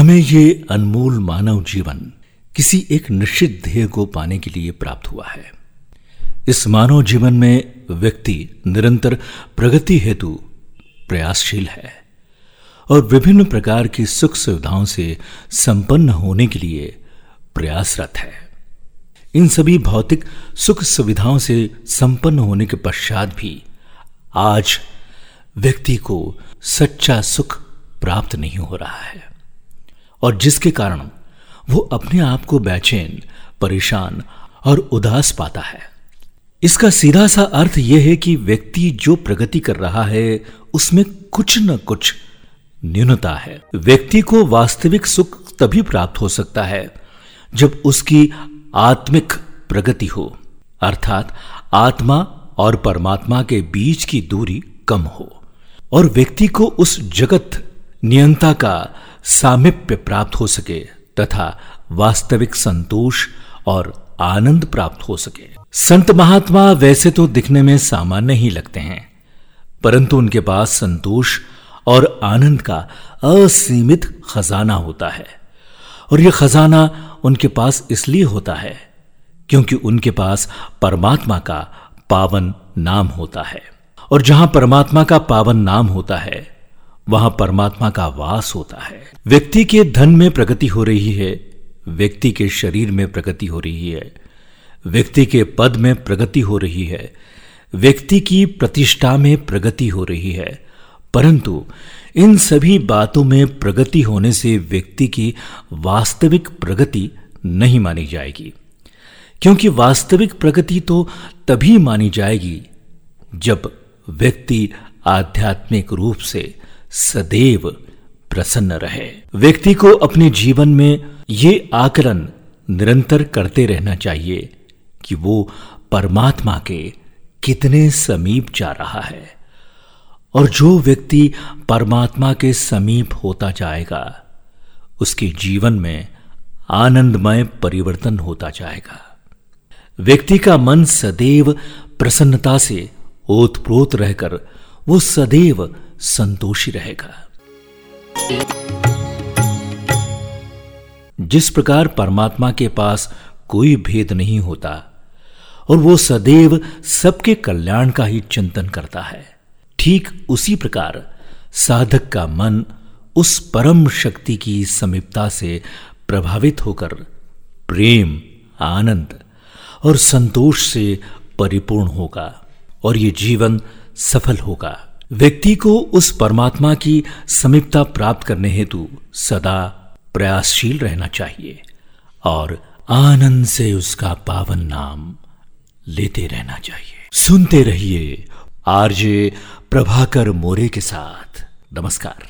हमें ये अनमोल मानव जीवन किसी एक निश्चित ध्येय को पाने के लिए प्राप्त हुआ है। इस मानव जीवन में व्यक्ति निरंतर प्रगति हेतु प्रयासशील है और विभिन्न प्रकार की सुख सुविधाओं से संपन्न होने के लिए प्रयासरत है। इन सभी भौतिक सुख सुविधाओं से संपन्न होने के पश्चात भी आज व्यक्ति को सच्चा सुख प्राप्त नहीं हो रहा है। और जिसके कारण वो अपने आप को बेचैन, परेशान और उदास पाता है। इसका सीधा सा अर्थ यह है कि व्यक्ति जो प्रगति कर रहा है, उसमें कुछ न कुछ न्यूनता है। व्यक्ति को वास्तविक सुख तभी प्राप्त हो सकता है, जब उसकी आत्मिक प्रगति हो, अर्थात आत्मा और परमात्मा के बीच की दूरी कम हो और व्यक्ति को उस जगत नियंता का सामिप्य प्राप्त हो सके तथा वास्तविक संतोष और आनंद प्राप्त हो सके। संत महात्मा वैसे तो दिखने में सामान्य ही लगते हैं, परंतु उनके पास संतोष और आनंद का असीमित खजाना होता है। और यह खजाना उनके पास इसलिए होता है क्योंकि उनके पास परमात्मा का पावन नाम होता है। और जहाँ परमात्मा का पावन नाम होता है वहाँ परमात्मा का वास होता है। व्यक्ति के धन में प्रगति हो रही है, व्यक्ति के शरीर में प्रगति हो रही है, व्यक्ति के पद में प्रगति हो रही है, व्यक्ति की प्रतिष्ठा में प्रगति हो रही है। परंतु इन सभी बातों में प्रगति होने से व्यक्ति की वास्तविक प्रगति नहीं मानी जाएगी। क्योंकि वास्तविक प्रगति तो तभी मानी जाएगी जब व्यक्ति आध्यात्मिक रूप से सदैव प्रसन्न रहे। व्यक्ति को अपने जीवन में ये आकलन निरंतर करते रहना चाहिए कि वो परमात्मा के कितने समीप जा रहा है। और जो व्यक्ति परमात्मा के समीप होता जाएगा, उसके जीवन में आनंदमय परिवर्तन होता जाएगा। व्यक्ति का मन सदैव प्रसन्नता से ओतप्रोत रहकर वो सदैव संतोषी रहेगा। जिस प्रकार परमात्मा के पास कोई भेद नहीं होता, और वो सदैव सबके कल्याण का ही चिंतन करता है, ठीक उसी प्रकार साधक का मन उस परम शक्ति की समीपता से प्रभावित होकर प्रेम, आनंद और संतोष से परिपूर्ण होगा, और ये जीवन सफल होगा। व्यक्ति को उस परमात्मा की समीपता प्राप्त करने हेतु सदा प्रयासशील रहना चाहिए और आनंद से उसका पावन नाम लेते रहना चाहिए। सुनते रहिए आरजे प्रभाकर मोरे के साथ। नमस्कार।